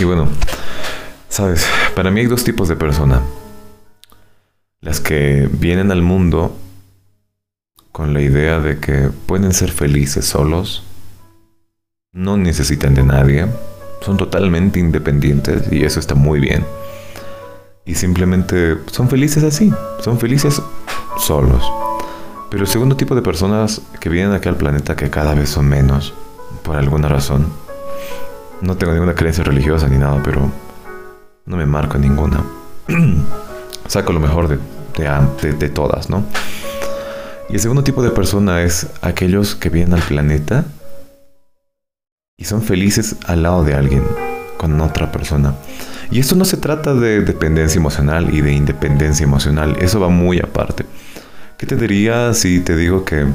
Y bueno, sabes, para mí hay dos tipos de persona. Las que vienen al mundo con la idea de que pueden ser felices solos, no necesitan de nadie, son totalmente independientes y eso está muy bien. Y simplemente son felices así, son felices solos. Pero el segundo tipo de personas que vienen aquí al planeta que cada vez son menos, por alguna razón. No tengo ninguna creencia religiosa ni nada, pero no me marco ninguna. Saco lo mejor de, de, de todas, ¿no? Y el segundo tipo de persona es aquellos que vienen al planeta y son felices al lado de alguien, con otra persona. Y esto no se trata de dependencia emocional y de independencia emocional, eso va muy aparte. ¿Qué te diría si te digo que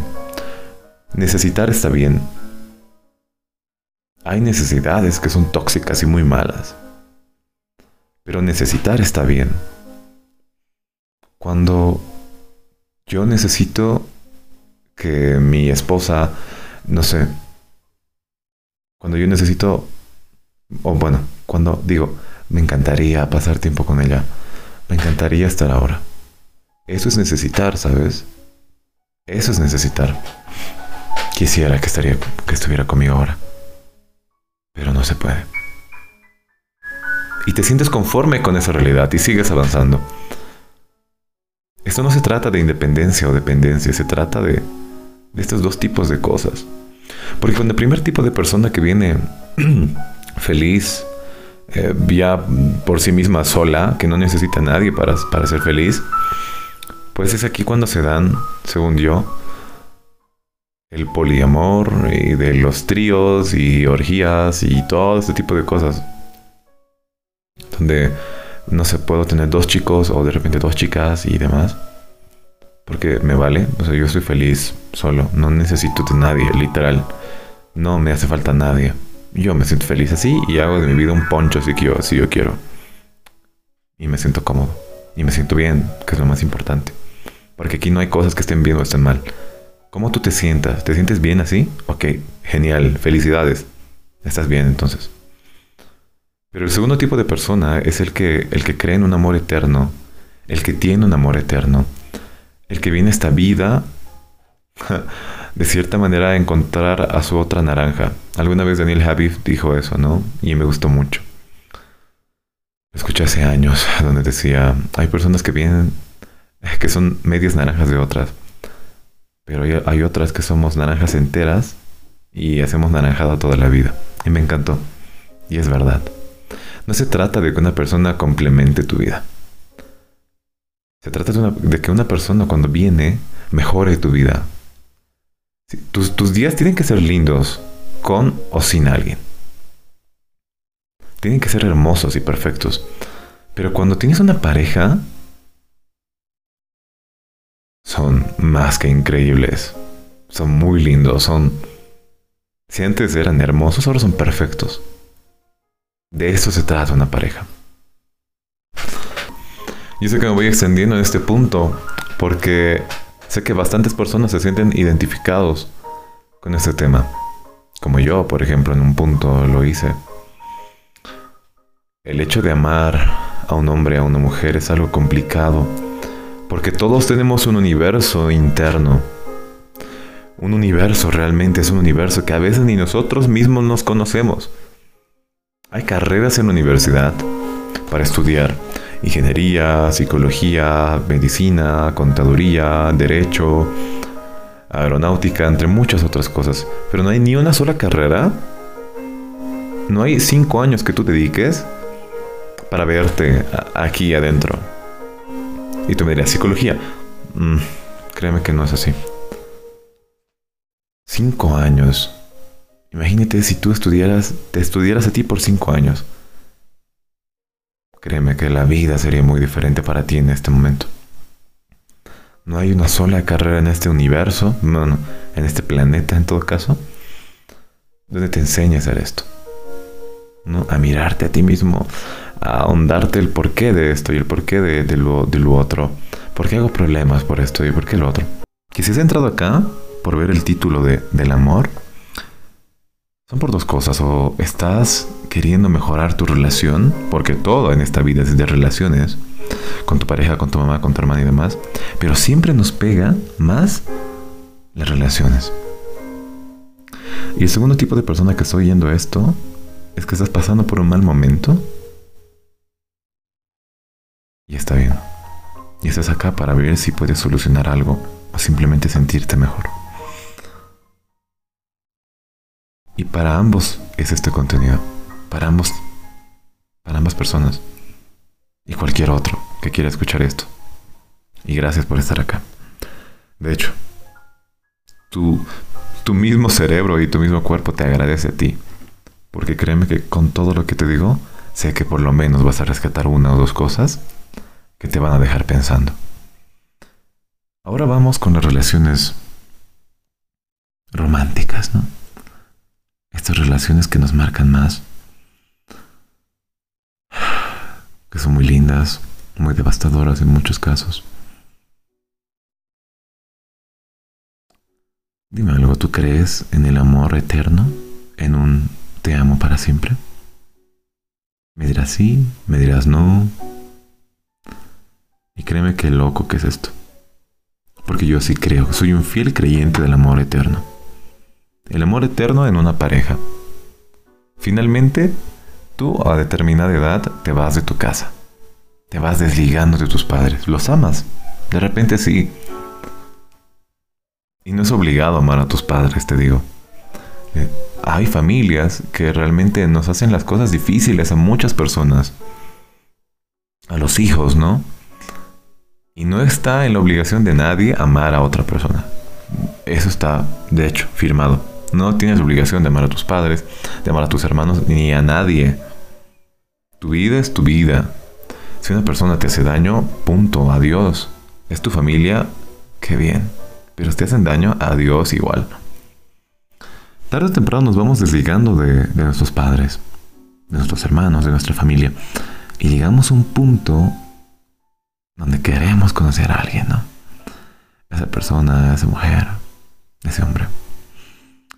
necesitar está bien? Hay necesidades que son tóxicas y muy malas, pero necesitar está bien. Cuando yo necesito que mi esposa, no sé, cuando yo necesito, o bueno, cuando digo, me encantaría pasar tiempo con ella, me encantaría estar ahora. Eso es necesitar, ¿sabes? Eso es necesitar. Quisiera que, que estuviera conmigo ahora, pero no se puede. Y te sientes conforme con esa realidad y sigues avanzando. Esto no se trata de independencia o dependencia, se trata de, de estos dos tipos de cosas. Porque con el primer tipo de persona que viene feliz, eh, ya por sí misma sola, que no necesita a nadie para, para ser feliz, pues es aquí cuando se dan, según yo, el poliamor y de los tríos y orgías y todo este tipo de cosas. Donde no sé, puedo tener dos chicos o de repente dos chicas y demás. Porque me vale, o sea, yo estoy feliz solo, no necesito de nadie, literal. No me hace falta nadie. Yo me siento feliz así y hago de mi vida un poncho si yo, si yo quiero. Y me siento cómodo. Y me siento bien, que es lo más importante. Porque aquí no hay cosas que estén bien o estén mal. ¿Cómo tú te sientas? ¿Te sientes bien así? Ok, genial, felicidades. Estás bien entonces. Pero el segundo tipo de persona es el que, el que cree en un amor eterno, el que tiene un amor eterno, el que viene a esta vida de cierta manera a encontrar a su otra naranja. Alguna vez Daniel Habib dijo eso, ¿no? Y me gustó mucho. Escuché hace años, donde decía, hay personas que vienen, que son medias naranjas de otras, pero hay, otras que somos naranjas enteras y hacemos naranjada toda la vida. Y me encantó. Y es verdad. No se trata de que una persona complemente tu vida. Se trata de, que una persona cuando viene mejore tu vida. tus, tus días tienen que ser lindos con o sin alguien. Tienen que ser hermosos y perfectos. Pero cuando tienes una pareja, son más que increíbles. Son muy lindos, son... Si antes eran hermosos, ahora son perfectos. De eso se trata una pareja. Yo sé que me voy extendiendo en este punto porque sé que bastantes personas se sienten identificados con este tema. Como yo, por ejemplo, en un punto lo hice. El hecho de amar a un hombre, a una mujer, es algo complicado. Porque todos tenemos un universo interno. Un universo realmente es un universo que a veces ni nosotros mismos nos conocemos. Hay carreras en la universidad para estudiar ingeniería, psicología, medicina, contaduría, derecho, aeronáutica, entre muchas otras cosas. Pero no hay ni una sola carrera. No hay cinco años que tú dediques para verte aquí adentro. Y tú me dirías, psicología. Mm, créeme que no es así. Cinco años. Imagínate si tú estudiaras, te estudiaras a ti por cinco años. Créeme que la vida sería muy diferente para ti en este momento. No hay una sola carrera en este universo, no, en este planeta en todo caso, donde te enseñe a hacer esto. ¿no? A mirarte a ti mismo, ahondarte el porqué de esto y el porqué de, de lo otro. ¿Por qué hago problemas por esto y por qué lo otro? Que si has entrado acá por ver el título de, del amor, son por dos cosas. O estás queriendo mejorar tu relación, porque todo en esta vida es de relaciones, con tu pareja, con tu mamá, con tu hermana y demás, pero siempre nos pega más las relaciones. Y el segundo tipo de persona que estoy oyendo esto es que estás pasando por un mal momento está bien. Y estás acá para ver si puedes solucionar algo o simplemente sentirte mejor. Y para ambos es este contenido. Para ambos. Para ambas personas. Y cualquier otro que quiera escuchar esto. Y gracias por estar acá. De hecho, tu, tu mismo cerebro y tu mismo cuerpo te agradece a ti. Porque créeme que con todo lo que te digo, sé que por lo menos vas a rescatar una o dos cosas que te van a dejar pensando. Ahora vamos con las relaciones románticas, ¿no? Estas relaciones que nos marcan más, que son muy lindas, muy devastadoras en muchos casos. Dime algo, ¿tú crees en el amor eterno? ¿En un te amo para siempre? Me dirás sí, me dirás no. Y créeme qué loco que es esto. Porque yo sí creo, soy un fiel creyente del amor eterno. El amor eterno en una pareja. Finalmente, tú a determinada edad te vas de tu casa. Te vas desligando de tus padres. Los amas. De repente sí. Y no es obligado amar a tus padres, te digo. Eh, hay familias que realmente nos hacen las cosas difíciles a muchas personas. A los hijos, ¿no? Y no está en la obligación de nadie amar a otra persona. Eso está, de hecho, firmado. No tienes obligación de amar a tus padres, de amar a tus hermanos, ni a nadie. Tu vida es tu vida. Si una persona te hace daño, punto, adiós. Es tu familia, qué bien. Pero si te hacen daño, adiós igual. Tarde o temprano nos vamos desligando de, de nuestros padres, de nuestros hermanos, de nuestra familia. Y llegamos a un punto donde queremos conocer a alguien, ¿no? Esa persona, esa mujer, ese hombre.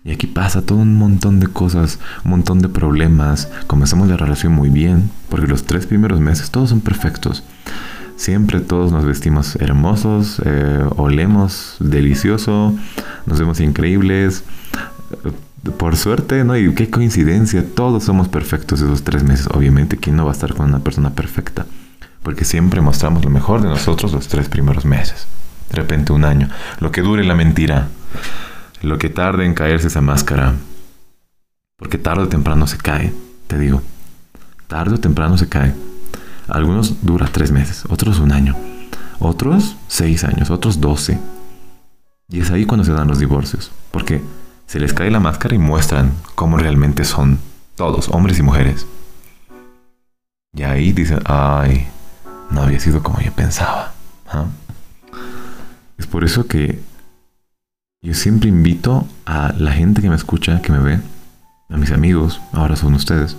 Y aquí pasa todo un montón de cosas, un montón de problemas. Comenzamos la relación muy bien, porque los tres primeros meses todos son perfectos. Siempre todos nos vestimos hermosos, eh, olemos delicioso, nos vemos increíbles. Por suerte, ¿no? Y qué coincidencia, todos somos perfectos esos tres meses. Obviamente, ¿quién no va a estar con una persona perfecta? Porque siempre mostramos lo mejor de nosotros los tres primeros meses. De repente un año. Lo que dure la mentira. Lo que tarde en caerse esa máscara. Porque tarde o temprano se cae, te digo. Tarde o temprano se cae. Algunos dura tres meses, otros un año, otros seis años, otros doce. Y es ahí cuando se dan los divorcios. Porque se les cae la máscara y muestran cómo realmente son todos, hombres y mujeres. Y ahí dicen, ay, no había sido como yo pensaba. Es por eso que yo siempre invito a la gente que me escucha, que me ve, a mis amigos, ahora son ustedes,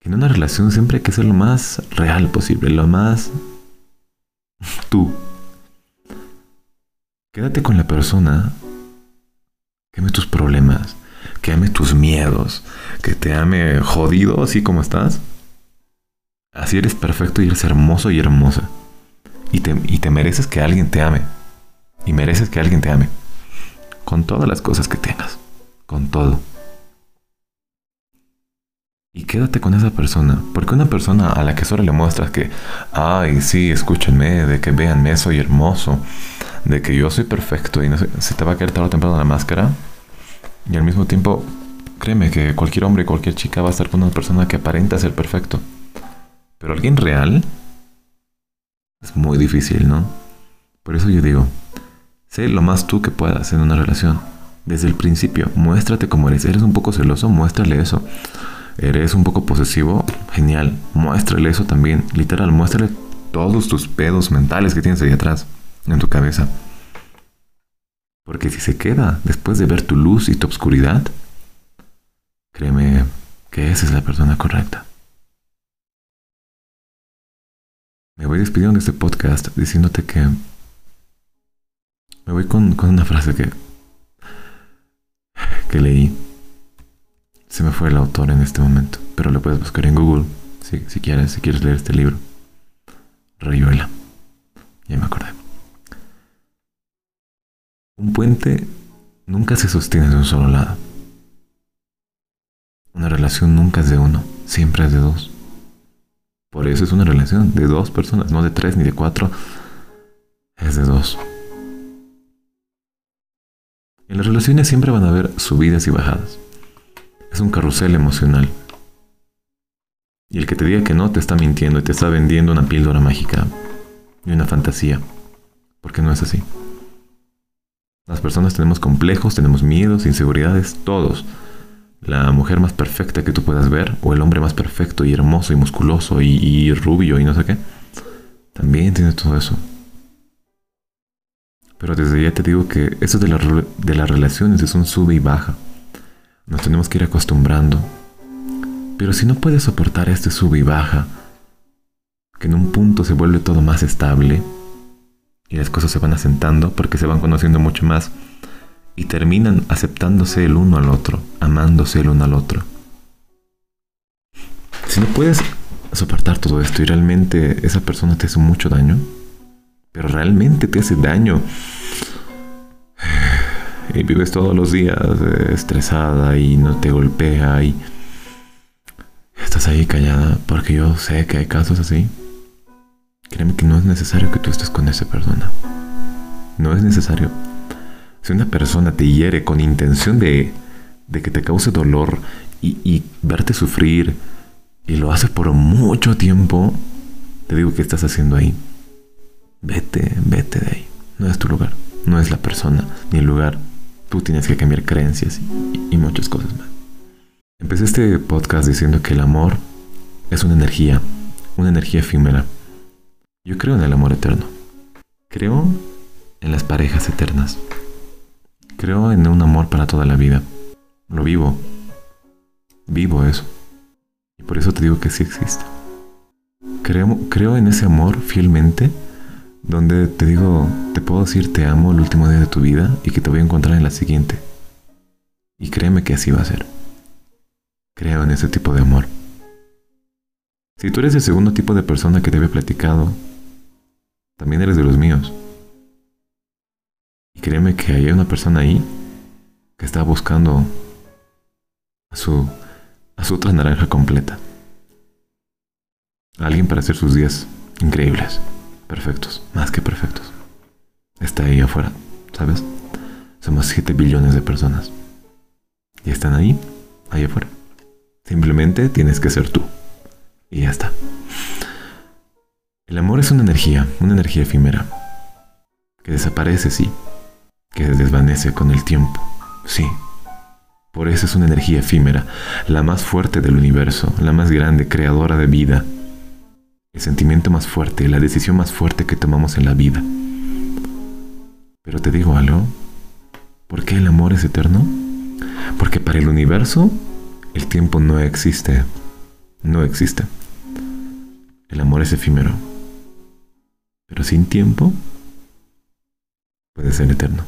que en una relación siempre hay que ser lo más real posible, lo más tú. Quédate con la persona que ame tus problemas, que ame tus miedos, que te ame jodido así como estás Así eres perfecto y eres hermoso y hermosa. Y te, y te mereces que alguien te ame. Y mereces que alguien te ame. Con todas las cosas que tengas. Con todo. Y quédate con esa persona. Porque una persona a la que solo le muestras que, ay, sí, escúchenme, de que véanme, soy hermoso, de que yo soy perfecto y no sé, se te va a caer tarde o temprano la máscara. Y al mismo tiempo, créeme que cualquier hombre, cualquier chica va a estar con una persona que aparenta ser perfecto. Pero alguien real es muy difícil, ¿no? Por eso yo digo, sé lo más tú que puedas en una relación. Desde el principio, muéstrate como eres. Eres un poco celoso, muéstrale eso. Eres un poco posesivo, genial. Muéstrale eso también. Literal, muéstrale todos tus pedos mentales que tienes ahí atrás, en tu cabeza. Porque si se queda después de ver tu luz y tu obscuridad, créeme que esa es la persona correcta. Me voy despidiendo de este podcast diciéndote que me voy con, una frase que, que leí. Se me fue el autor en este momento, pero lo puedes buscar en Google si, si quieres, si quieres leer este libro. Rayuela. Ya me acordé. Un puente nunca se sostiene de un solo lado. Una relación nunca es de uno, siempre es de dos. Por eso es una relación de dos personas, no de tres ni de cuatro, es de dos. En las relaciones siempre van a haber subidas y bajadas. Es un carrusel emocional. Y el que te diga que no te está mintiendo y te está vendiendo una píldora mágica y una fantasía. Porque no es así. Las personas tenemos complejos, tenemos miedos, inseguridades, todos la mujer más perfecta que tú puedas ver, o el hombre más perfecto y hermoso y musculoso y, rubio y no sé qué, también tiene todo eso. Pero desde ya te digo que eso de, de las relaciones es un sube y baja. Nos tenemos que ir acostumbrando. Pero si no puedes soportar este sube y baja, que en un punto se vuelve todo más estable y las cosas se van asentando porque se van conociendo mucho más, y terminan aceptándose el uno al otro, amándose el uno al otro. Si no puedes soportar todo esto y realmente esa persona te hace mucho daño, pero realmente te hace daño, y vives todos los días eh, estresada y no te golpea y estás ahí callada, porque yo sé que hay casos así, créeme que no es necesario que tú estés con esa persona. No es necesario. Si una persona te hiere con intención de, que te cause dolor y, verte sufrir y lo hace por mucho tiempo, te digo que estás haciendo ahí. Vete, vete de ahí. No es tu lugar, no es la persona ni el lugar. Tú tienes que cambiar creencias y, y muchas cosas más. Empecé este podcast diciendo que el amor es una energía, una energía efímera. Yo creo en el amor eterno. Creo en las parejas eternas. Creo en un amor para toda la vida. Lo vivo. Vivo eso. Y por eso te digo que sí existe. Creo, creo en ese amor fielmente, donde te digo, te puedo decir te amo el último día de tu vida y que te voy a encontrar en la siguiente. Y créeme que así va a ser. Creo en ese tipo de amor. Si tú eres el segundo tipo de persona que te había platicado, también eres de los míos. Y créeme que hay una persona ahí que está buscando a su, a su otra naranja completa. Alguien para hacer sus días increíbles, perfectos, más que perfectos. Está ahí afuera, ¿sabes? Somos 7 billones de personas. Y están ahí, ahí afuera. Simplemente tienes que ser tú. Y ya está. El amor es una energía, una energía efímera, que desaparece, sí, que se desvanece con el tiempo. Sí. Por eso es una energía efímera, la más fuerte del universo, la más grande, creadora de vida. El sentimiento más fuerte, la decisión más fuerte que tomamos en la vida. Pero te digo algo, ¿por qué el amor es eterno? Porque para el universo el tiempo no existe. No existe. El amor es efímero. Pero sin tiempo puede ser eterno.